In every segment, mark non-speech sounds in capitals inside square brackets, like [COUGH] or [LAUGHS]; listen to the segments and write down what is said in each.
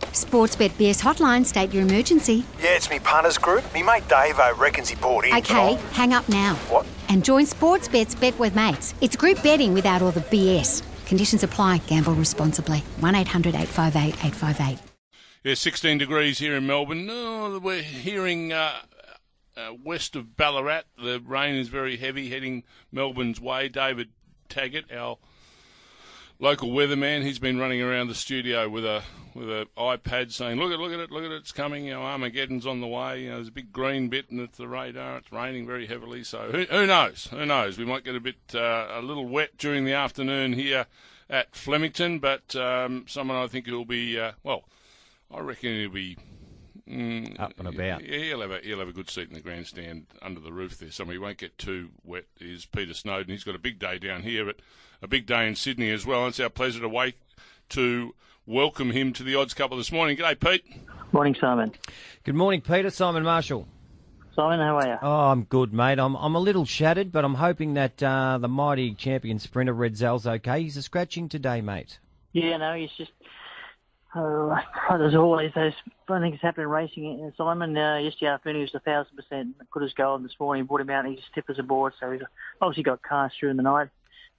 Sportsbet BS hotline, state your emergency. Yeah, it's me punters group. Me mate Dave I reckons he bought in. Okay, hang up now. What? And join Sportsbet's Bet with Mates. It's group betting without all the BS. Conditions apply. Gamble responsibly. 1 800 858 858. Yeah, 16 degrees here in Melbourne. Oh, we're hearing uh, uh, west of Ballarat, the rain is very heavy heading Melbourne's way. David Taggart, our local weatherman, he's been running around the studio with a with a iPad saying, "Look at it, look at it, look at it, it's coming. You know, Armageddon's on the way. You know, there's a big green bit and it's the radar. It's raining very heavily. So who, who knows? Who knows? We might get a bit uh, a little wet during the afternoon here at Flemington, but um, someone I think will be uh, well. I reckon he'll be Mm, Up and about. Yeah, he'll have, a, he'll have a good seat in the grandstand under the roof there. Somewhere he won't get too wet is Peter Snowden. He's got a big day down here, but a big day in Sydney as well. It's our pleasure to wait to welcome him to the odds couple this morning. G'day, Pete. Morning, Simon. Good morning, Peter. Simon Marshall. Simon, how are you? Oh, I'm good, mate. I'm I'm a little shattered, but I'm hoping that uh, the mighty champion sprinter Redzel's okay. He's a scratching today, mate. Yeah, no, he's just. Uh, there's always those things happening racing. Uh, Simon, uh, yesterday afternoon he was a thousand percent good as gold. This morning brought him out and he's stiff as a board, so he's obviously got cast during the night.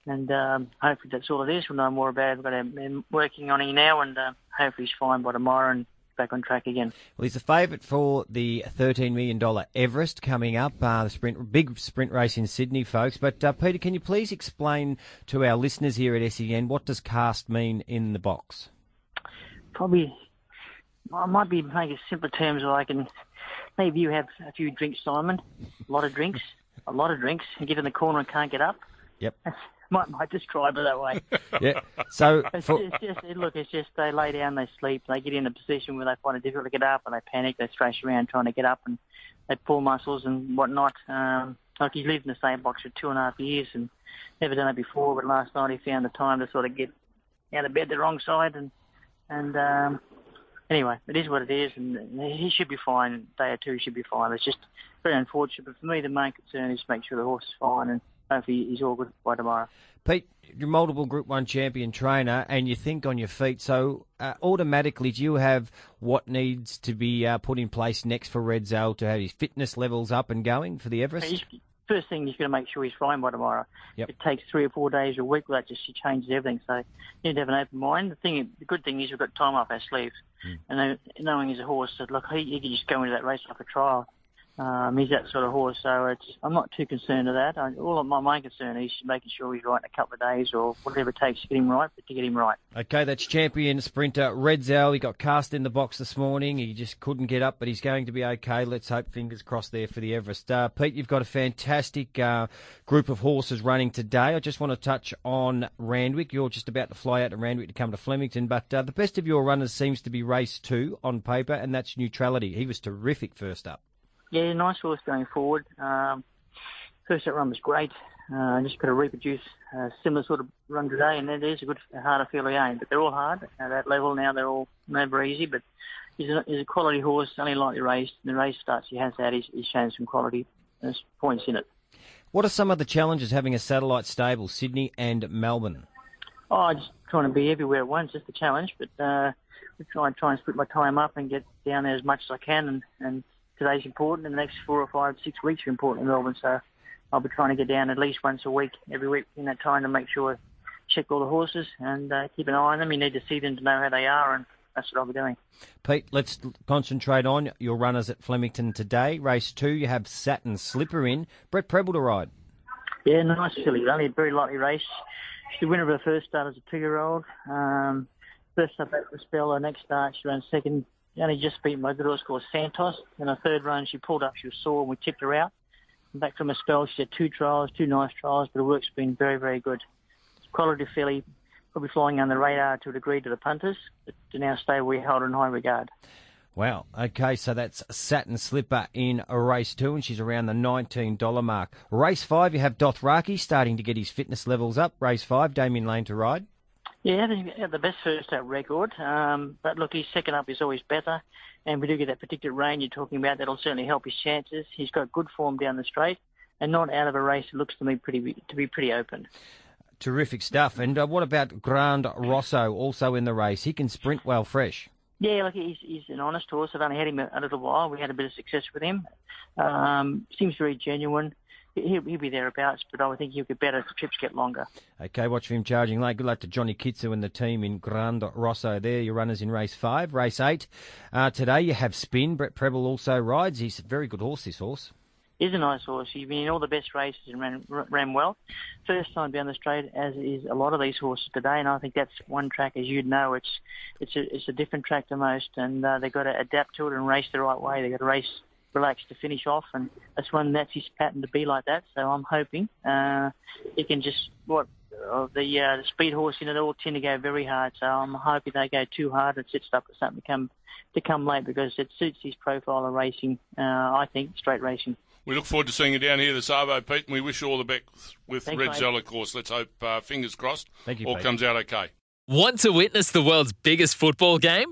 And um, hopefully that's all it is. We'll know more about it. We've got him working on him now, and uh, hopefully he's fine by tomorrow and back on track again. Well, he's a favourite for the $13 million Everest coming up, uh, the sprint, big sprint race in Sydney, folks. But uh, Peter, can you please explain to our listeners here at SEN what does cast mean in the box? Probably, I might be making simpler terms where I can. Maybe you have a few drinks, Simon. A lot of drinks, [LAUGHS] a lot of drinks, and get in the corner and can't get up. Yep. [LAUGHS] might might describe it that way. [LAUGHS] yeah. So It's, for, it's just it- look, it's just they lay down, they sleep, they get in a position where they find it difficult to get up, and they panic, they thrash around trying to get up, and they pull muscles and whatnot. Um, like he's lived in the same box for two and a half years and never done it before, but last night he found the time to sort of get out of bed the wrong side, and and um, anyway, it is what it is, and he should be fine. Day or two, should be fine. It's just very unfortunate, but for me, the main concern is to make sure the horse is fine, and hopefully he's all good by tomorrow. Pete, you're multiple Group 1 champion trainer and you think on your feet. So, uh, automatically, do you have what needs to be uh, put in place next for Redzel to have his fitness levels up and going for the Everest? He's- First thing, he's going to make sure he's fine by tomorrow. Yep. It takes three or four days or a week, that just changes everything. So you need to have an open mind. The thing, the good thing is we've got time up our sleeve, hmm. and then knowing he's a horse that look, he, he can just go into that race like a trial. Um, he's that sort of horse, so it's I'm not too concerned of that. I, all of my main concern is making sure he's right in a couple of days or whatever it takes to get him right, but to get him right. Okay, that's champion sprinter Redzel. He got cast in the box this morning. He just couldn't get up, but he's going to be okay. Let's hope, fingers crossed, there for the Everest. Uh, Pete, you've got a fantastic uh, group of horses running today. I just want to touch on Randwick. You're just about to fly out to Randwick to come to Flemington, but uh, the best of your runners seems to be race two on paper, and that's Neutrality. He was terrific first up. Yeah, nice horse going forward. Um, first that run was great. Uh, just got to reproduce a similar sort of run today, and it is a good, a harder field again. But they're all hard at that level now. They're all never easy, but he's a, he's a quality horse, only lightly raced. And the race starts he has that. he's, he's shown some quality. There's points in it. What are some of the challenges having a satellite stable, Sydney and Melbourne? Oh, just trying to be everywhere at once is the challenge, but uh, we try and try and split my time up and get down there as much as I can. And, and today's important, and the next four or five, six weeks are important in Melbourne. So I'll be trying to get down at least once a week, every week in that time to make sure I check all the horses and uh, keep an eye on them. You need to see them to know how they are, and that's what I'll be doing. Pete, let's concentrate on your runners at Flemington today. Race two, you have Satin Slipper in. Brett Prebble to ride. Yeah, nice filly. Only a very lightly race. She's the winner of her first start as a two-year-old. Um, first up at the spell, her next start she ran second. Only just beat my called Santos. In her third run, she pulled up. She was sore, and we tipped her out. Back from a spell, she had two trials, two nice trials, but her work's been very, very good. Quality filly. probably flying under the radar to a degree to the punters, but to now stay we held in high regard. Wow. Okay, so that's Satin Slipper in a race two, and she's around the $19 mark. Race five, you have Dothraki starting to get his fitness levels up. Race five, Damian Lane to ride. Yeah, he had the best first out record, um, but look, his second up is always better, and we do get that particular rain you're talking about. That'll certainly help his chances. He's got good form down the straight, and not out of a race. It looks to me pretty to be pretty open. Terrific stuff. And uh, what about Grand Rosso, also in the race? He can sprint well fresh. Yeah, look, he's, he's an honest horse. I've only had him a, a little while. We had a bit of success with him. Um, seems very genuine. He'll, he'll, be thereabouts, but I would think he'll get better as the trips get longer. Okay, watch for him charging late. Good luck to Johnny Kitsu and the team in Grand Rosso there. Your runners in race five. Race eight. Uh, today you have Spin. Brett Prebble also rides. He's a very good horse, this horse is a nice horse. He's been in all the best races and ran, ran well. First time down the straight, as is a lot of these horses today. And I think that's one track, as you'd know, it's it's a it's a different track to most, and uh, they've got to adapt to it and race the right way. They've got to race relaxed to finish off, and that's one that's his pattern to be like that. So I'm hoping uh, he can just what uh, the uh, the speed horse, you know, they all tend to go very hard. So I'm hoping they go too hard and set stuff for something to come to come late because it suits his profile of racing. Uh, I think straight racing. We look forward to seeing you down here this Arvo, Pete, and we wish you all the best with Thanks, Redzel, of course. Let's hope, uh, fingers crossed, Thank you, all Pete. comes out okay. Want to witness the world's biggest football game?